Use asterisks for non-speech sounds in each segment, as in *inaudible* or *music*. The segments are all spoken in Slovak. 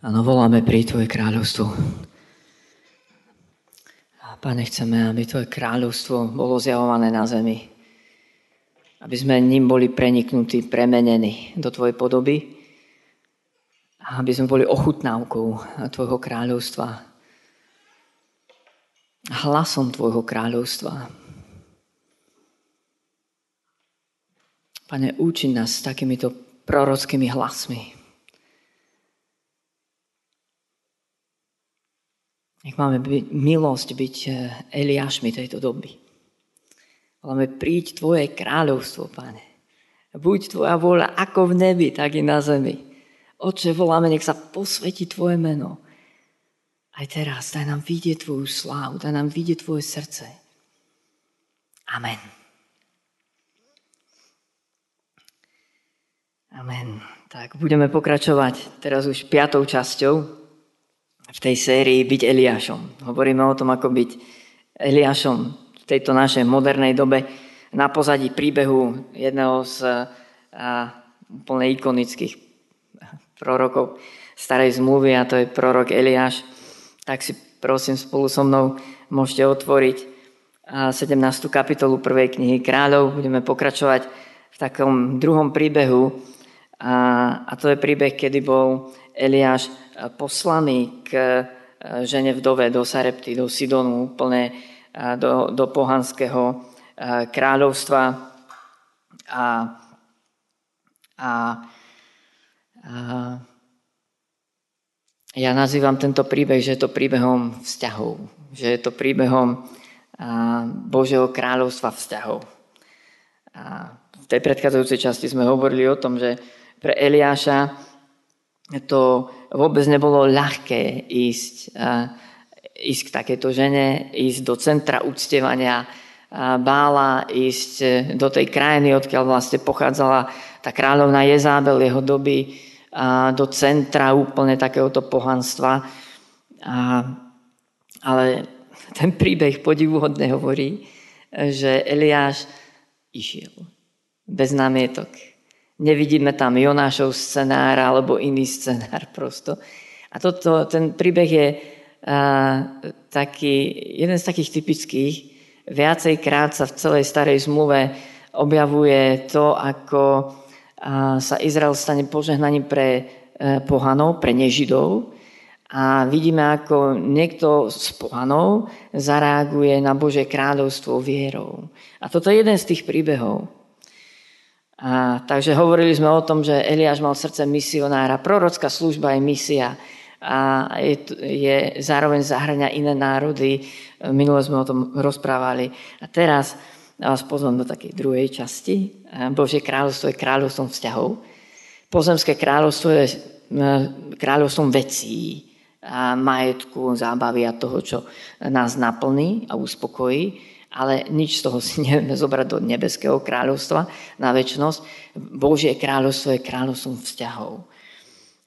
Áno, voláme pri Tvoje kráľovstvo. Pane, chceme, aby Tvoje kráľovstvo bolo zjavované na zemi. Aby sme ním boli preniknutí, premenení do Tvojej podoby. A aby sme boli ochutnávkou Tvojho kráľovstva. Hlasom Tvojho kráľovstva. Pane, úči nás takýmito prorockými hlasmi. Nech máme byť, milosť byť eh, Eliášmi tejto doby. Voláme príď Tvoje kráľovstvo, Pane. Buď Tvoja vôľa ako v nebi, tak i na zemi. Oče, voláme, nech sa posvetí Tvoje meno. Aj teraz, daj nám vidieť Tvoju slávu, daj nám vidieť Tvoje srdce. Amen. Amen. Tak budeme pokračovať teraz už piatou časťou v tej sérii byť Eliášom. Hovoríme o tom, ako byť Eliášom v tejto našej modernej dobe na pozadí príbehu jedného z a, úplne ikonických prorokov starej zmluvy a to je prorok Eliáš. Tak si prosím spolu so mnou môžete otvoriť 17. kapitolu prvej knihy kráľov. Budeme pokračovať v takom druhom príbehu a, a to je príbeh, kedy bol Eliáš eh, poslaný k eh, žene vdove do Sarepty, do Sidonu, úplne eh, do, do pohanského kráľovstva. A, a, a ja nazývam tento príbeh, že je to príbehom vzťahov. Že je to príbehom Božieho kráľovstva vzťahov. A v tej predchádzajúcej časti sme hovorili o tom, že pre Eliáša to vôbec nebolo ľahké ísť, ísť k takéto žene, ísť do centra uctievania bála, ísť do tej krajiny, odkiaľ vlastne pochádzala tá kráľovná Jezábel jeho doby, do centra úplne takéhoto pohanstva. Ale ten príbeh podivuhodne hovorí, že Eliáš išiel bez námietok Nevidíme tam Jonášov scenár alebo iný scenár prosto. A toto, ten príbeh je a, taký, jeden z takých typických. Viacejkrát sa v celej starej zmluve objavuje to, ako a, sa Izrael stane požehnaním pre e, pohanov, pre nežidov. A vidíme, ako niekto z pohanov zareaguje na Bože kráľovstvo vierou. A toto je jeden z tých príbehov. A, takže hovorili sme o tom, že Eliáš mal srdce misionára. Prorocká služba je misia a je, je zároveň zahrania iné národy. Minule sme o tom rozprávali. A teraz vás pozvem do takej druhej časti. Božie kráľovstvo je kráľovstvom vzťahov. Pozemské kráľovstvo je e, kráľovstvom vecí, a majetku, zábavy a toho, čo nás naplní a uspokojí ale nič z toho si *laughs* nevieme zobrať do nebeského kráľovstva na väčšnosť. Božie kráľovstvo je kráľovstvom vzťahov.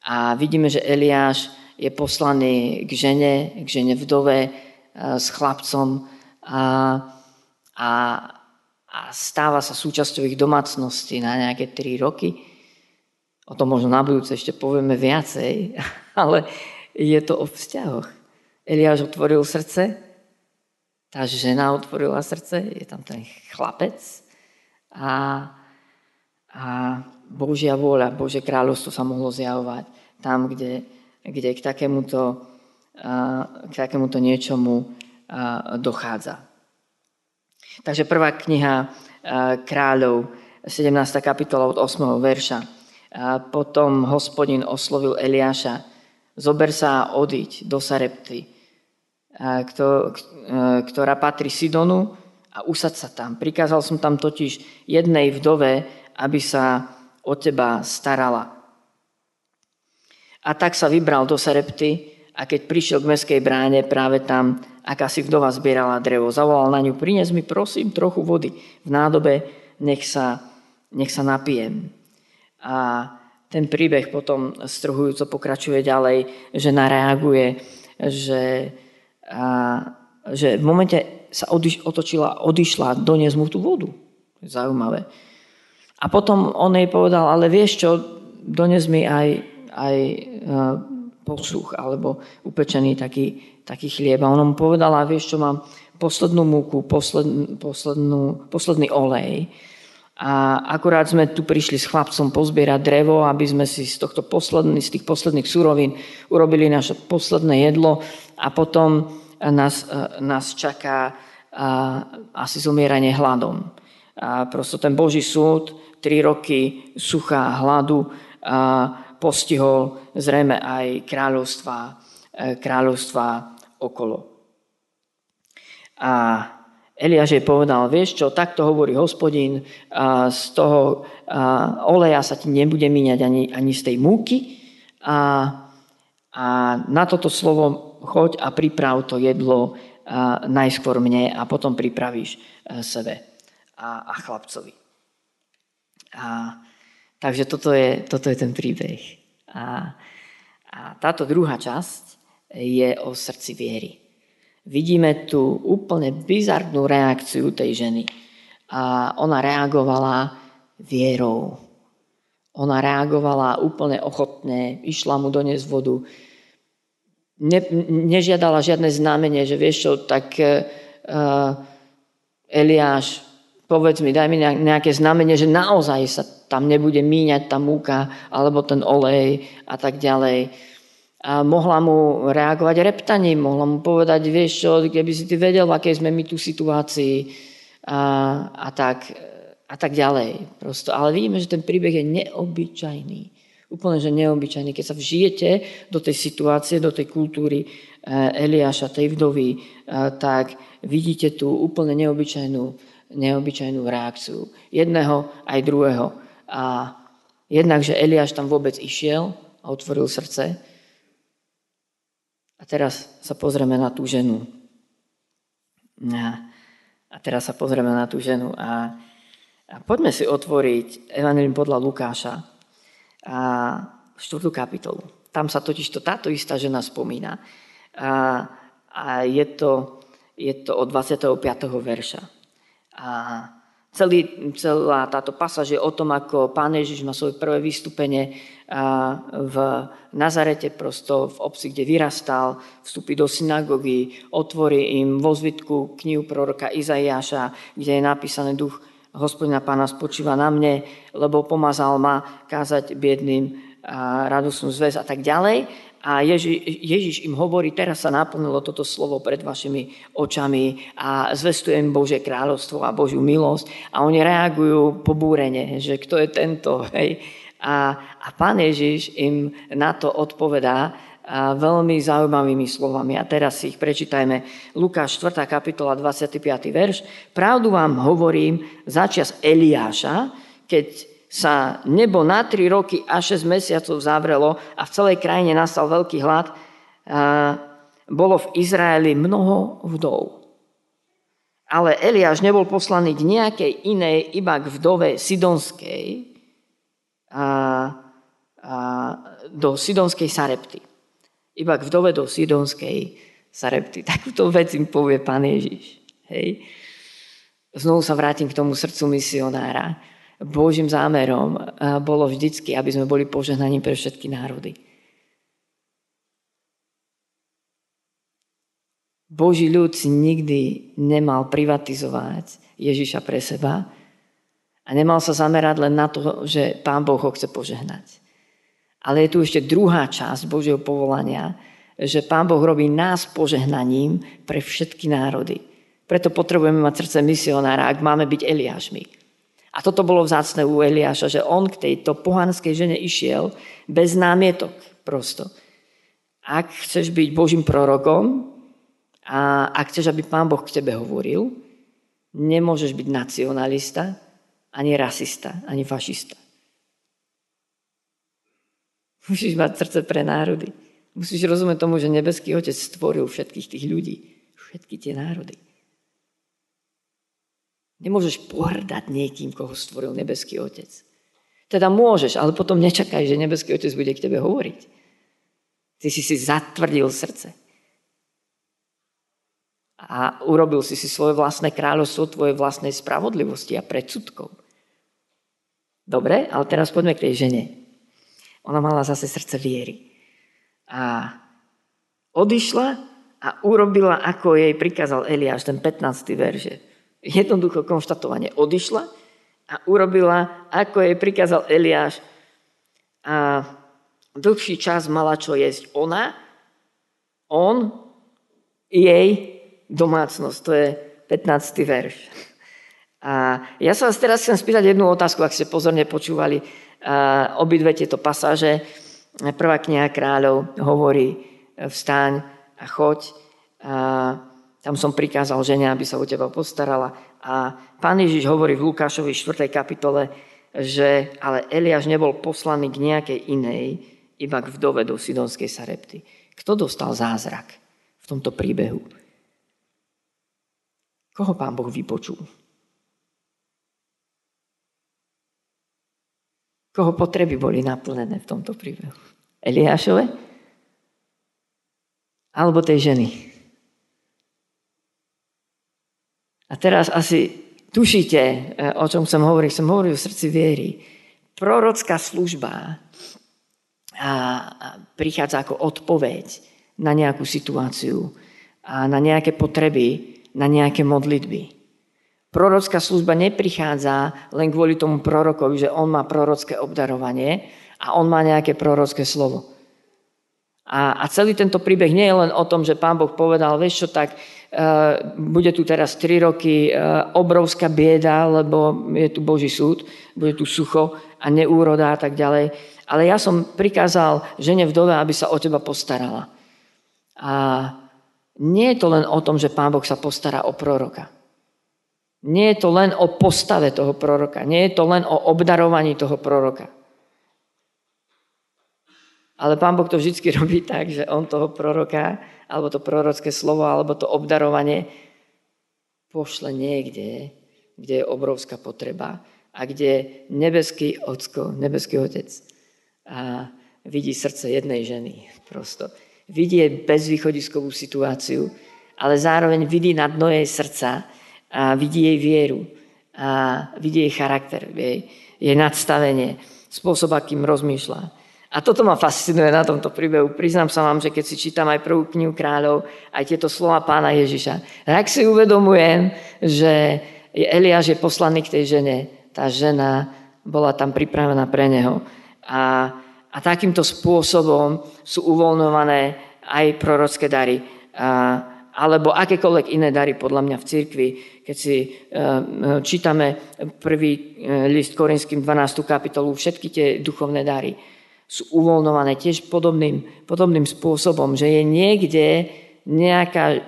A vidíme, že Eliáš je poslaný k žene, k žene vdove e, s chlapcom a, a, a stáva sa súčasťou ich domácnosti na nejaké tri roky. O tom možno na budúce ešte povieme viacej, *laughs* ale je to o vzťahoch. Eliáš otvoril srdce, tá žena otvorila srdce, je tam ten chlapec a, a Božia vôľa, Božie kráľovstvo sa mohlo zjavovať tam, kde, kde k, takémuto, k takémuto niečomu dochádza. Takže prvá kniha kráľov, 17. kapitola od 8. verša. Potom hospodin oslovil Eliáša, zober sa a odiť do Sarepty, ktorá patrí Sidonu a usad sa tam. Prikázal som tam totiž jednej vdove, aby sa o teba starala. A tak sa vybral do Sarepty a keď prišiel k meskej bráne, práve tam akási vdova zbierala drevo. Zavolal na ňu, prines mi prosím trochu vody v nádobe, nech sa, nech sa napijem. A ten príbeh potom strhujúco pokračuje ďalej, že nareaguje, že a že v momente sa odiš, otočila, odišla, doniesť mu tú vodu. Zaujímavé. A potom on jej povedal, ale vieš čo, dones mi aj, aj posluch alebo upečený taký, taký chlieb. A ona mu povedala, vieš čo, mám poslednú múku, poslednú, poslednú, posledný olej. A akurát sme tu prišli s chlapcom pozbierať drevo, aby sme si z, tohto posledný, z tých posledných surovín urobili naše posledné jedlo a potom nás, nás čaká asi zomieranie hladom. A prosto ten Boží súd, tri roky suchá hladu, a postihol zrejme aj kráľovstva, kráľovstva okolo. A Eliáš jej povedal, vieš čo, takto hovorí hospodin, a z toho a oleja sa ti nebude míňať ani, ani z tej múky a, a na toto slovo choď a priprav to jedlo najskôr mne a potom pripravíš e, sebe a, a chlapcovi. A Takže toto je, toto je ten príbeh. A, a táto druhá časť je o srdci viery. Vidíme tu úplne bizarnú reakciu tej ženy. A ona reagovala vierou. Ona reagovala úplne ochotne, išla mu doniesť vodu. Ne, nežiadala žiadne znamenie, že vieš čo, tak uh, Eliáš povedz mi, daj mi nejaké znamenie, že naozaj sa tam nebude míňať tá múka alebo ten olej a tak ďalej. A mohla mu reagovať reptaním, mohla mu povedať, vieš čo, keby si ty vedel, v sme my tu situácii a, a, tak, a tak ďalej. Prosto. Ale vidíme, že ten príbeh je neobyčajný. Úplne, že neobyčajný. Keď sa vžijete do tej situácie, do tej kultúry eh, Eliáša, tej vdovy, eh, tak vidíte tu úplne neobyčajnú neobyčajnú reakciu. Jedného aj druhého. A jednak, že Eliáš tam vôbec išiel a otvoril srdce. A teraz sa pozrieme na tú ženu. A teraz sa pozrieme na tú ženu. A, a poďme si otvoriť Evangelium podľa Lukáša a 4. kapitolu. Tam sa totiž to táto istá žena spomína. A, a je, to, je to od 25. verša. A celý, celá táto pasáž je o tom, ako pán Ježiš má svoje prvé vystúpenie v Nazarete, prosto v obci, kde vyrastal, vstúpi do synagógy, otvorí im vo zvitku knihu proroka Izaiáša, kde je napísané duch hospodina pána spočíva na mne, lebo pomazal ma kázať biedným radosnú zväz a tak ďalej. A Ježi, Ježiš im hovorí, teraz sa naplnilo toto slovo pred vašimi očami a zvestujem Bože kráľovstvo a Božiu milosť. A oni reagujú pobúrene, že kto je tento. Hej. A, a pán Ježiš im na to odpovedá veľmi zaujímavými slovami. A teraz si ich prečítajme. Lukáš 4. kapitola 25. verš. Pravdu vám hovorím, začas Eliáša, keď sa nebo na 3 roky a 6 mesiacov zavrelo a v celej krajine nastal veľký hlad, bolo v Izraeli mnoho vdov. Ale Eliáš nebol poslaný k nejakej inej, iba k vdove Sidonskej, a, a, do Sidonskej Sarepty. Iba k vdove do Sidonskej Sarepty. *laughs* Takúto vec im povie pán Ježiš. Hej. Znovu sa vrátim k tomu srdcu misionára Božím zámerom bolo vždycky, aby sme boli požehnaní pre všetky národy. Boží ľud nikdy nemal privatizovať Ježiša pre seba a nemal sa zamerať len na to, že Pán Boh ho chce požehnať. Ale je tu ešte druhá časť Božieho povolania, že Pán Boh robí nás požehnaním pre všetky národy. Preto potrebujeme mať srdce misionára, ak máme byť Eliášmi. A toto bolo vzácne u Eliáša, že on k tejto pohanskej žene išiel bez námietok prosto. Ak chceš byť Božím prorokom a ak chceš, aby Pán Boh k tebe hovoril, nemôžeš byť nacionalista, ani rasista, ani fašista. Musíš mať srdce pre národy. Musíš rozumieť tomu, že nebeský Otec stvoril všetkých tých ľudí, všetky tie národy. Nemôžeš pohrdať niekým, koho stvoril nebeský Otec. Teda môžeš, ale potom nečakaj, že nebeský Otec bude k tebe hovoriť. Ty si si zatvrdil srdce. A urobil si si svoje vlastné kráľovstvo tvoje vlastnej spravodlivosti a predsudkov. Dobre, ale teraz poďme k tej žene. Ona mala zase srdce viery. A odišla a urobila, ako jej prikázal Eliáš, ten 15. verže. Jednoducho konštatovanie. Odišla a urobila, ako jej prikázal Eliáš. A dlhší čas mala čo jesť ona, on, jej domácnosť. To je 15. verš. A ja sa vás teraz chcem spýtať jednu otázku, ak ste pozorne počúvali obidve tieto pasáže. Prvá kniha kráľov hovorí vstaň a choď. A tam som prikázal žene, aby sa o teba postarala. A pán Ježiš hovorí v Lukášovi 4. kapitole, že ale Eliáš nebol poslaný k nejakej inej, iba k vdove do Sidonskej Sarepty. Kto dostal zázrak v tomto príbehu? Koho pán Boh vypočul? Koho potreby boli naplnené v tomto príbehu? Eliášove? Alebo tej ženy? A teraz asi tušíte, e, o čom som hovoril. Som hovoril o srdci viery. Prorocká služba a prichádza ako odpoveď na nejakú situáciu a na nejaké potreby, na nejaké modlitby. Prorocká služba neprichádza len kvôli tomu prorokovi, že on má prorocké obdarovanie a on má nejaké prorocké slovo. A, a celý tento príbeh nie je len o tom, že pán Boh povedal, vieš čo, tak uh, bude tu teraz 3 roky uh, obrovská bieda, lebo je tu Boží súd, bude tu sucho a neúroda a tak ďalej. Ale ja som prikázal žene vdove, aby sa o teba postarala. A nie je to len o tom, že pán Boh sa postará o proroka. Nie je to len o postave toho proroka. Nie je to len o obdarovaní toho proroka. Ale Pán Boh to vždy *laughs* robí tak, že On toho proroka, alebo to prorocké slovo, alebo to obdarovanie pošle niekde, kde je obrovská potreba a kde nebeský ocko, nebeský otec a vidí srdce jednej ženy prosto. Vidí bezvýchodiskovú situáciu, ale zároveň vidí na dno jej srdca a vidí jej vieru a vidí jej charakter, jej, jej nadstavenie, spôsob, akým rozmýšľa. A toto ma fascinuje na tomto príbehu. Priznám sa vám, že keď si čítam aj prvú knihu kráľov, aj tieto slova pána Ježiša, tak si uvedomujem, že Eliáš je poslaný k tej žene. Tá žena bola tam pripravená pre neho. A, a takýmto spôsobom sú uvoľňované aj prorocké dary. A, alebo akékoľvek iné dary podľa mňa v cirkvi. Keď si eh, čítame prvý eh, list Korinským 12. kapitolu, všetky tie duchovné dary sú uvoľnované tiež podobným, podobným spôsobom, že je niekde nejaká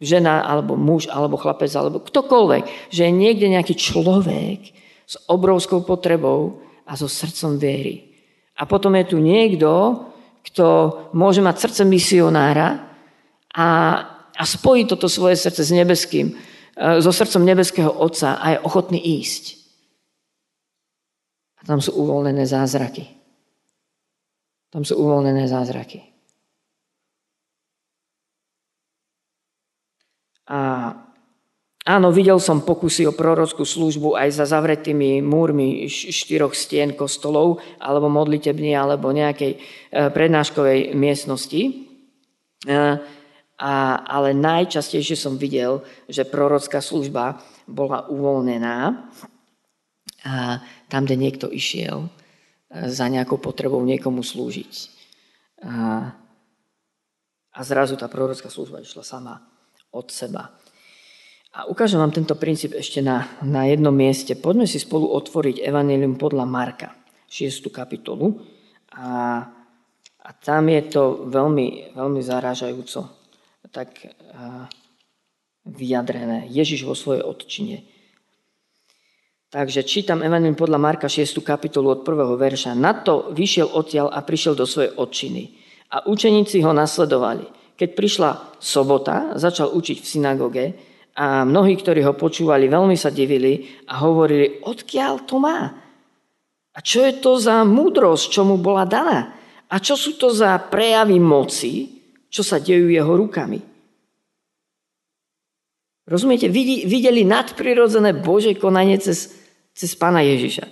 žena, alebo muž, alebo chlapec, alebo ktokoľvek, že je niekde nejaký človek s obrovskou potrebou a so srdcom viery. A potom je tu niekto, kto môže mať srdce misionára a a spojí toto svoje srdce s nebeským, so srdcom nebeského Otca a je ochotný ísť. A tam sú uvoľnené zázraky. Tam sú uvoľnené zázraky. A áno, videl som pokusy o prorockú službu aj za zavretými múrmi štyroch stien kostolov, alebo modlitební, alebo nejakej e, prednáškovej miestnosti. A, ale najčastejšie som videl, že prorocká služba bola uvoľnená a tam, kde niekto išiel e, za nejakou potrebou niekomu slúžiť. A, a zrazu tá prorocká služba išla sama od seba. A ukážem vám tento princíp ešte na, na jednom mieste. Poďme si spolu otvoriť Evangelium podľa Marka, 6. kapitolu. A, a tam je to veľmi, veľmi zarážajúco tak vyjadrené. Ježiš vo svojej odčine. Takže čítam Evangelium podľa Marka 6. kapitolu od 1. verša. Na to vyšiel odtiaľ a prišiel do svojej odčiny. A učeníci ho nasledovali. Keď prišla sobota, začal učiť v synagóge a mnohí, ktorí ho počúvali, veľmi sa divili a hovorili, odkiaľ to má? A čo je to za múdrosť, čo mu bola daná? A čo sú to za prejavy moci, čo sa dejú jeho rukami. Rozumiete? Videli nadprirodzené Bože konanie cez, cez pána Ježiša.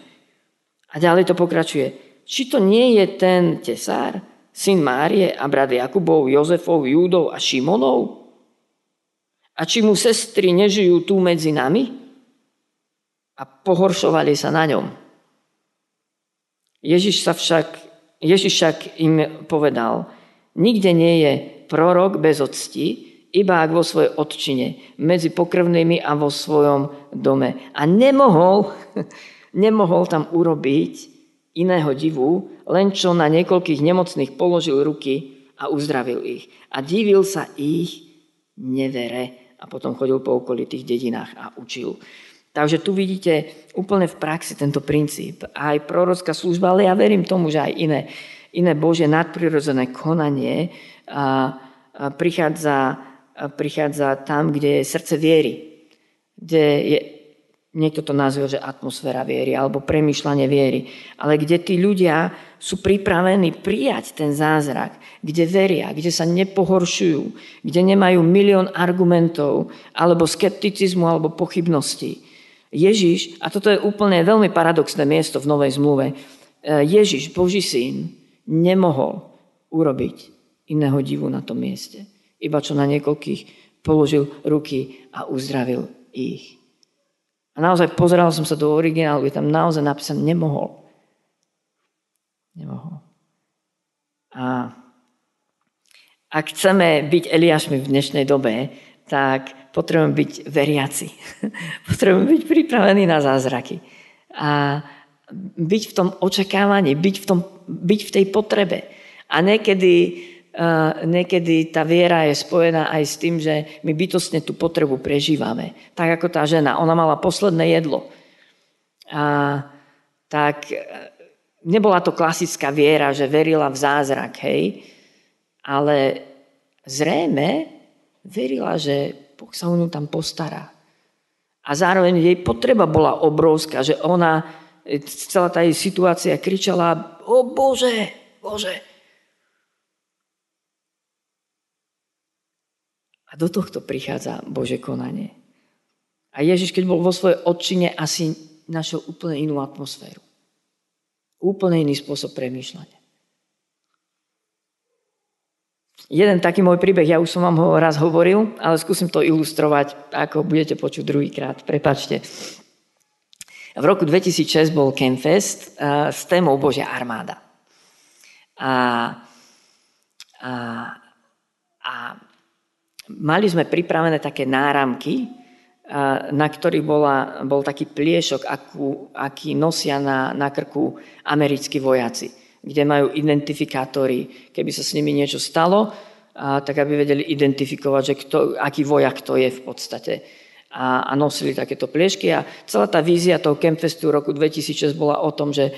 A ďalej to pokračuje. Či to nie je ten tesár, syn Márie a brat Jakubov, Jozefov, Júdov a Šimonov? A či mu sestry nežijú tu medzi nami? A pohoršovali sa na ňom. Ježiš, sa však, Ježiš však im povedal, nikde nie je prorok bez octi, iba ak vo svojej odčine, medzi pokrvnými a vo svojom dome. A nemohol, *laughs* nemohol tam urobiť iného divu, len čo na niekoľkých nemocných položil ruky a uzdravil ich. A divil sa ich nevere. A potom chodil po okolitých dedinách a učil. Takže tu vidíte úplne v praxi tento princíp. Aj prorocká služba, ale ja verím tomu, že aj iné, iné Bože nadprirodzené konanie a, a prichádza, a prichádza tam, kde je srdce viery. Kde je niekto to nazve, že atmosféra viery alebo premyšľanie viery, ale kde tí ľudia sú pripravení prijať ten zázrak, kde veria, kde sa nepohoršujú, kde nemajú milión argumentov alebo skepticizmu alebo pochybností. Ježiš, a toto je úplne veľmi paradoxné miesto v Novej zmluve, e, Ježiš, Boží syn, nemohol urobiť iného divu na tom mieste. Iba čo na niekoľkých položil ruky a uzdravil ich. A naozaj pozeral som sa do originálu, je tam naozaj napísané, nemohol. Nemohol. A ak chceme byť Eliášmi v dnešnej dobe, tak potrebujeme byť veriaci. *laughs* potrebujeme byť pripravení na zázraky. A byť v tom očakávaní, byť v, tom, byť v tej potrebe. A niekedy niekedy tá viera je spojená aj s tým, že my bytostne tú potrebu prežívame. Tak ako tá žena, ona mala posledné jedlo. A tak e, nebola to klasická viera, že verila v zázrak, hej, ale zrejme verila, že Boh sa o ňu tam postará. A zároveň jej potreba bola obrovská, že ona, celá tá jej situácia kričala, o Bože, Bože, A do tohto prichádza Bože konanie. A Ježiš, keď bol vo svojej odčine, asi našiel úplne inú atmosféru. Úplne iný spôsob premýšľania. Jeden taký môj príbeh, ja už som vám ho raz hovoril, ale skúsim to ilustrovať, ako budete počuť druhýkrát. Prepačte. V roku 2006 bol Campfest uh, s témou Božia armáda. A, a, a Mali sme pripravené také náramky, na ktorých bola, bol taký pliešok, akú, aký nosia na, na krku americkí vojaci, kde majú identifikátory. Keby sa s nimi niečo stalo, a, tak aby vedeli identifikovať, že kto, aký vojak to je v podstate. A, a nosili takéto pliešky. A celá tá vízia toho Campfestu roku 2006 bola o tom, že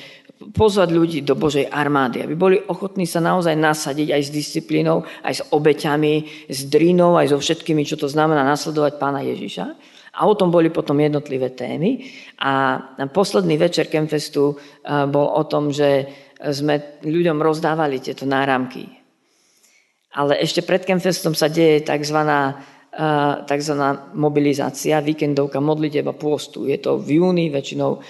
pozvať ľudí do Božej armády, aby boli ochotní sa naozaj nasadiť aj s disciplínou, aj s obeťami, s drinou, aj so všetkými, čo to znamená nasledovať pána Ježiša. A o tom boli potom jednotlivé témy. A posledný večer Kemfestu eh, bol o tom, že sme ľuďom rozdávali tieto náramky. Ale ešte pred Kemfestom sa deje tzv tzv. mobilizácia, víkendovka modliteba pôstu. Je to v júni, väčšinou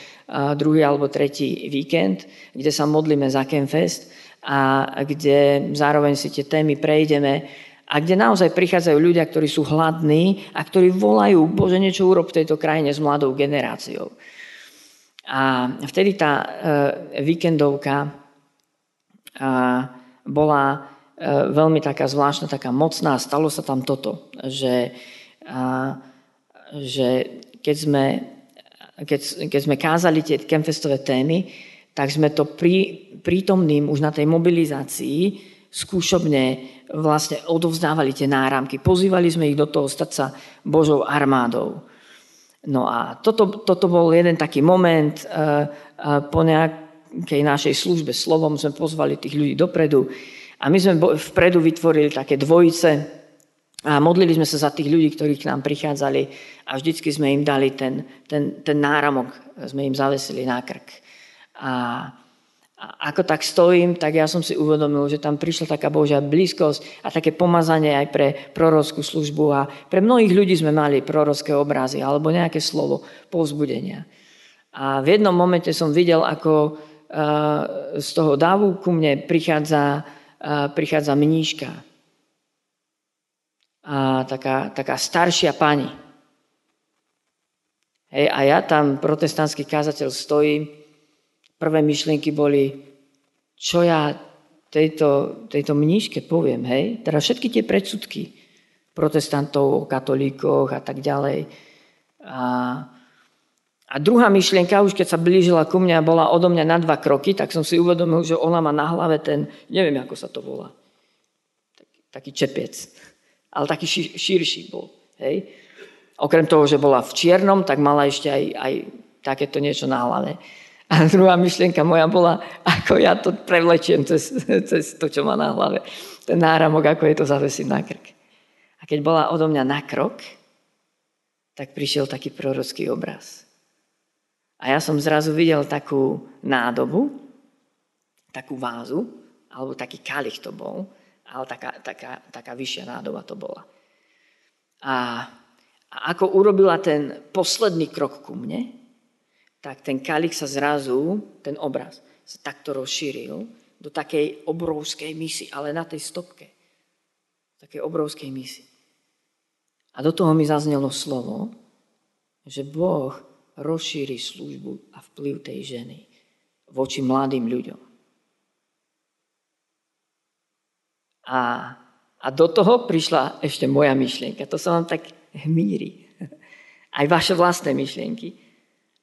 druhý alebo tretí víkend, kde sa modlíme za Kenfest a kde zároveň si tie témy prejdeme a kde naozaj prichádzajú ľudia, ktorí sú hladní a ktorí volajú, Bože, niečo urob v tejto krajine s mladou generáciou. A vtedy tá e, víkendovka bola veľmi taká zvláštna, taká mocná. Stalo sa tam toto, že, že keď, sme, keď, keď sme kázali tie kemfestové témy, tak sme to pri, prítomným už na tej mobilizácii skúšobne vlastne odovzdávali tie náramky. Pozývali sme ich do toho stať sa Božou armádou. No a toto, toto bol jeden taký moment, e, e, po nejakej našej službe slovom sme pozvali tých ľudí dopredu a my sme vpredu vytvorili také dvojice a modlili sme sa za tých ľudí, ktorí k nám prichádzali a vždycky sme im dali ten, ten, ten náramok, sme im zavesili na krk. A, a ako tak stojím, tak ja som si uvedomil, že tam prišla taká Božia blízkosť a také pomazanie aj pre prorockú službu a pre mnohých ľudí sme mali prorocké obrazy alebo nejaké slovo povzbudenia. A v jednom momente som videl, ako z toho dávu ku mne prichádza prichádza mníška. A taká, taká staršia pani. Hej, a ja tam, protestantský kázateľ, stojím. Prvé myšlienky boli, čo ja tejto, tejto mníške poviem, hej? Teda všetky tie predsudky protestantov, katolíkoch a tak ďalej. A, a druhá myšlienka, už keď sa blížila ku mňa, bola odo mňa na dva kroky, tak som si uvedomil, že ona má na hlave ten, neviem, ako sa to volá, taký, taký čepec, ale taký širší bol. Hej? Okrem toho, že bola v čiernom, tak mala ešte aj, aj takéto niečo na hlave. A druhá myšlienka moja bola, ako ja to prevlečiem cez, cez to, čo má na hlave. Ten náramok, ako je to zavesím na krk. A keď bola odo mňa na krok, tak prišiel taký prorocký obraz. A ja som zrazu videl takú nádobu, takú vázu, alebo taký kalich to bol, ale taká, taká, taká vyššia nádoba to bola. A a ako urobila ten posledný krok ku mne, tak ten kalich sa zrazu, ten obraz, sa takto rozšíril do takej obrovskej misy, ale na tej stopke. Takej obrovskej misy. A do toho mi zaznelo slovo, že Boh rozšíri službu a vplyv tej ženy voči mladým ľuďom. A, a do toho prišla ešte moja myšlienka. To sa vám tak hmíri. *laughs* Aj vaše vlastné myšlienky.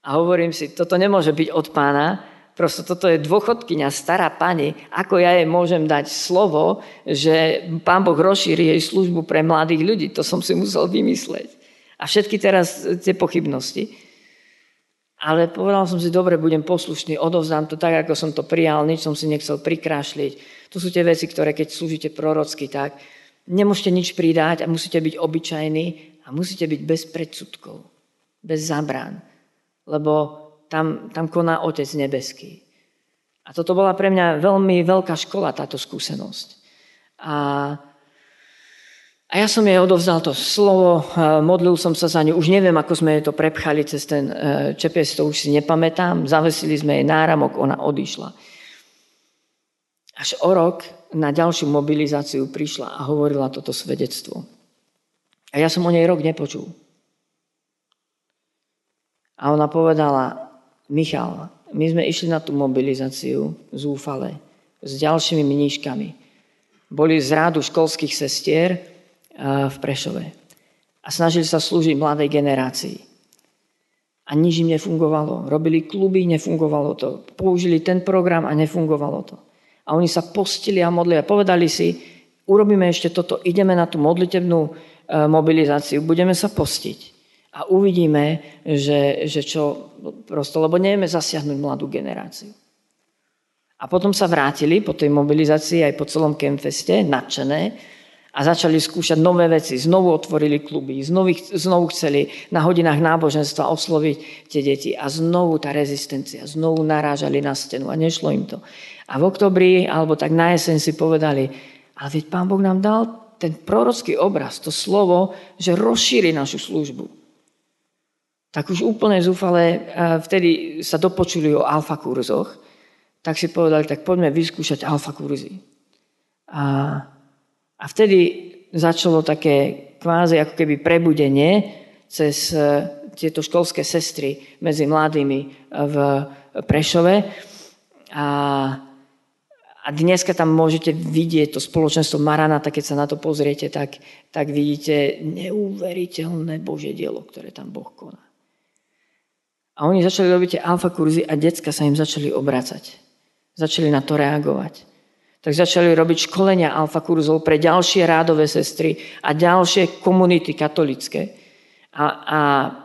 A hovorím si, toto nemôže byť od pána, prosto toto je dôchodkynia, stará pani, ako ja jej môžem dať slovo, že pán Boh rozšíri jej službu pre mladých ľudí. To som si musel vymysleť. A všetky teraz tie pochybnosti. Ale povedal som si, dobre, budem poslušný, odovzdám to tak, ako som to prijal, nič som si nechcel prikrášliť. To sú tie veci, ktoré keď slúžite prorocky, tak nemôžete nič pridať a musíte byť obyčajní a musíte byť bez predsudkov, bez zabrán, lebo tam, tam koná Otec nebeský. A toto bola pre mňa veľmi veľká škola, táto skúsenosť. A, a ja som jej odovzdal to slovo, modlil som sa za ňu, už neviem, ako sme to prepchali cez ten e, čepes, to už si nepamätám, zavesili sme jej náramok, ona odišla. Až o rok na ďalšiu mobilizáciu prišla a hovorila toto svedectvo. A ja som o nej rok nepočul. A ona povedala, Michal, my sme išli na tú mobilizáciu zúfale s ďalšími mníškami. Boli z rádu školských sestier v Prešove. A snažili sa slúžiť mladej generácii. A nič im nefungovalo. Robili kluby, nefungovalo to. Použili ten program a nefungovalo to. A oni sa postili a modlili a povedali si, urobíme ešte toto, ideme na tú modlitebnú E, mobilizáciu, budeme sa postiť a uvidíme, že, že čo prosto, lebo nevieme zasiahnuť mladú generáciu. A potom sa vrátili po tej mobilizácii aj po celom Kemfeste, nadšené, a začali skúšať nové veci. Znovu otvorili kluby, znovu, znovu chceli na hodinách náboženstva osloviť tie deti a znovu tá rezistencia, znovu narážali na stenu a nešlo im to. A v oktobri, alebo tak na jeseň si povedali, ale veď Pán Boh nám dal ten prorocký obraz, to slovo, že rozšíri našu službu. Tak už úplne zúfale, vtedy sa dopočuli o alfa kurzoch, tak si povedali, tak poďme vyskúšať alfa kurzy. A, a vtedy začalo také kvázi ako keby prebudenie cez e, tieto školské sestry medzi mladými v Prešove. A a dneska tam môžete vidieť to spoločenstvo Maranata, keď sa na to pozriete, tak, tak vidíte neuveriteľné Božie dielo, ktoré tam Boh koná. A oni začali robiť tie alfa kurzy a decka sa im začali obracať. Začali na to reagovať. Tak začali robiť školenia alfa kurzov pre ďalšie rádové sestry a ďalšie komunity katolické. A, a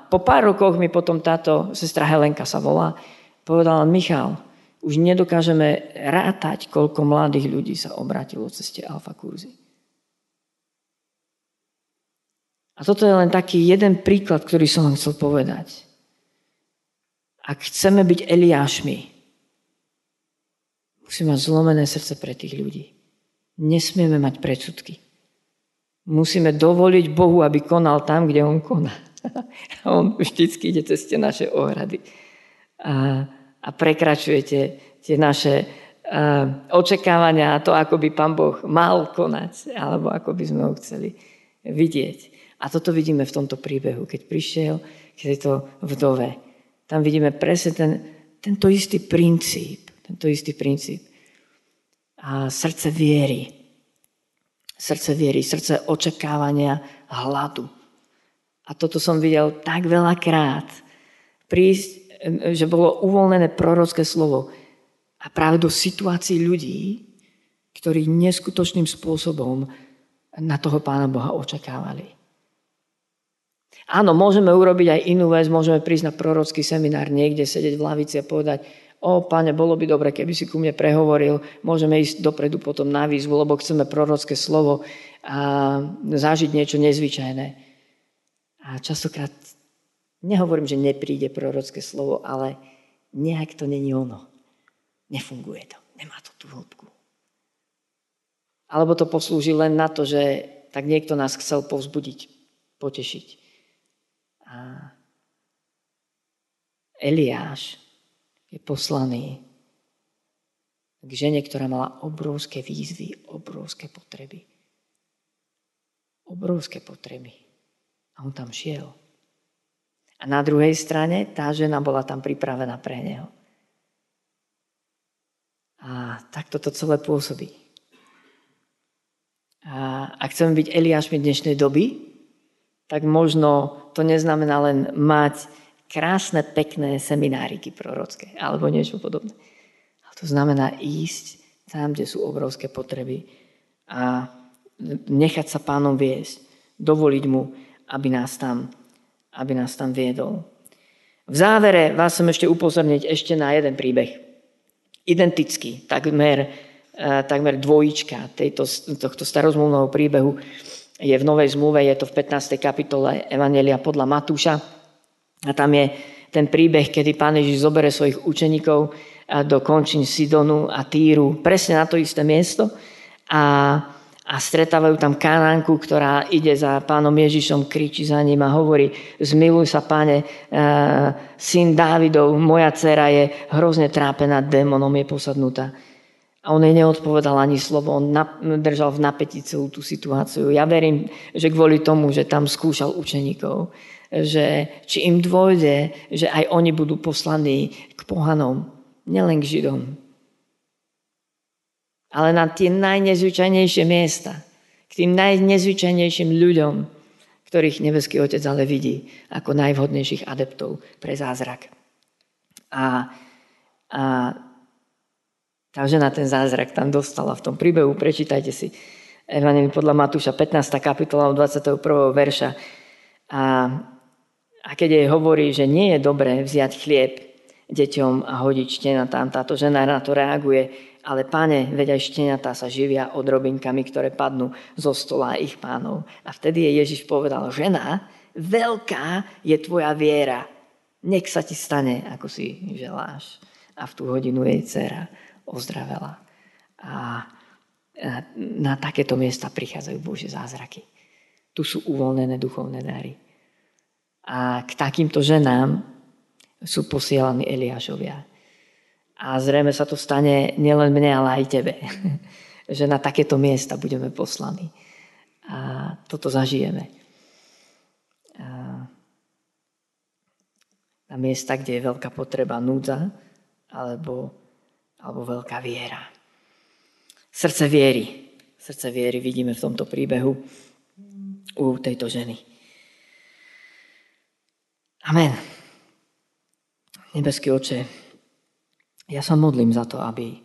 po pár rokoch mi potom táto sestra Helenka sa volá, povedala, Michal, už nedokážeme rátať, koľko mladých ľudí sa obrátilo cez tie alfa kurzy. A toto je len taký jeden príklad, ktorý som vám chcel povedať. Ak chceme byť Eliášmi, musíme mať zlomené srdce pre tých ľudí. Nesmieme mať predsudky. Musíme dovoliť Bohu, aby konal tam, kde On koná. *laughs* A On vždycky ide cez tie naše ohrady. A a prekračujete tie naše očakávania a to, ako by Pán Boh mal konať, alebo ako by sme ho chceli vidieť. A toto vidíme v tomto príbehu, keď prišiel k tejto vdove. Tam vidíme presne ten, tento istý princíp. Tento istý princíp. A srdce viery. Srdce viery, srdce očakávania, hladu. A toto som videl tak veľakrát. Prísť, že bolo uvoľnené prorocké slovo a práve do situácií ľudí, ktorí neskutočným spôsobom na toho Pána Boha očakávali. Áno, môžeme urobiť aj inú vec, môžeme prísť na prorocký seminár niekde, sedieť v lavici a povedať, o páne, bolo by dobre, keby si ku mne prehovoril, môžeme ísť dopredu potom na výzvu, lebo chceme prorocké slovo a zažiť niečo nezvyčajné. A častokrát nehovorím, že nepríde prorocké slovo, ale nejak to není ono. Nefunguje to. Nemá to tú hĺbku. Alebo to poslúži len na to, že tak niekto nás chcel povzbudiť, potešiť. A Eliáš je poslaný k žene, ktorá mala obrovské výzvy, obrovské potreby. Obrovské potreby. A on tam šiel. A na druhej strane tá žena bola tam pripravená pre neho. A takto to celé pôsobí. A ak chceme byť Eliášmi dnešnej doby, tak možno to neznamená len mať krásne, pekné semináriky prorocké alebo niečo podobné. Ale to znamená ísť tam, kde sú obrovské potreby a nechať sa pánom viesť, dovoliť mu, aby nás tam, aby nás tam viedol. V závere vás som ešte upozorniť ešte na jeden príbeh identický, takmer, e, takmer dvojička tejto, tohto starozmluvného príbehu je v Novej zmluve, je to v 15. kapitole Evangelia podľa Matúša. A tam je ten príbeh, kedy Pán Ježiš zobere svojich učeníkov do končín Sidonu a Týru, presne na to isté miesto. A a stretávajú tam kanánku, ktorá ide za pánom Ježišom, kričí za ním a hovorí, zmiluj sa, pane, uh, syn Dávidov, moja dcera je hrozne trápená démonom, je posadnutá. A on jej neodpovedal ani slovo, on držal v napätí celú tú situáciu. Ja verím, že kvôli tomu, že tam skúšal učeníkov, že či im dôjde, že aj oni budú poslaní k pohanom, nielen k Židom, ale na tie najnezvyčajnejšie miesta, k tým najnezvyčajnejším ľuďom, ktorých nebeský Otec ale vidí ako najvhodnejších adeptov pre zázrak. A, a tá žena ten zázrak tam dostala v tom príbehu, prečítajte si Evangelium podľa Matúša 15. kapitola 21. verša. A, a keď jej hovorí, že nie je dobré vziať chlieb deťom a hodiť štena tam, táto žena na to reaguje, ale páne, veď aj šteniatá sa živia odrobinkami, ktoré padnú zo stola ich pánov. A vtedy je Ježiš povedal, žena, veľká je tvoja viera. Nech sa ti stane, ako si želáš. A v tú hodinu jej dcera ozdravela. A na takéto miesta prichádzajú Božie zázraky. Tu sú uvoľnené duchovné dary. A k takýmto ženám sú posielaní Eliášovia. A zrejme sa to stane nielen mne, ale aj tebe. *laughs* že na takéto miesta budeme poslaní. A toto zažijeme. A na miesta, kde je veľká potreba núdza alebo, alebo veľká viera. Srdce viery. Srdce viery vidíme v tomto príbehu u tejto ženy. Amen. Nebeský oče, ja sa modlím za to, aby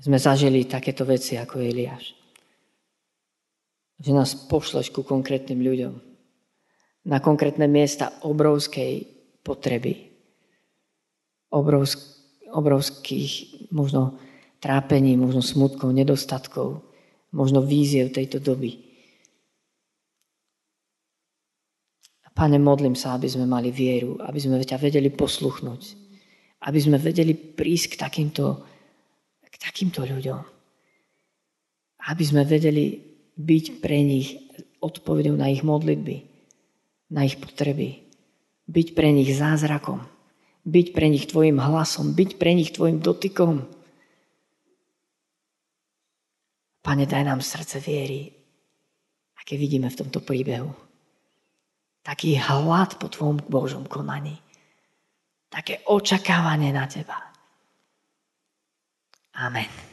sme zažili takéto veci ako Eliáš. Že nás pošleš ku konkrétnym ľuďom. Na konkrétne miesta obrovskej potreby. Obrovsk, obrovských možno trápení, možno smutkov, nedostatkov, možno víziev tejto doby. Pane, modlím sa, aby sme mali vieru, aby sme ťa vedeli posluchnúť, aby sme vedeli prísť k takýmto, k takýmto ľuďom. Aby sme vedeli byť pre nich odpovedou na ich modlitby, na ich potreby. Byť pre nich zázrakom. byť pre nich tvojim hlasom, byť pre nich tvojim dotykom. Pane, daj nám srdce viery, aké vidíme v tomto príbehu. Taký hlad po tvojom Božom konaní. Také očakávanie na teba. Amen.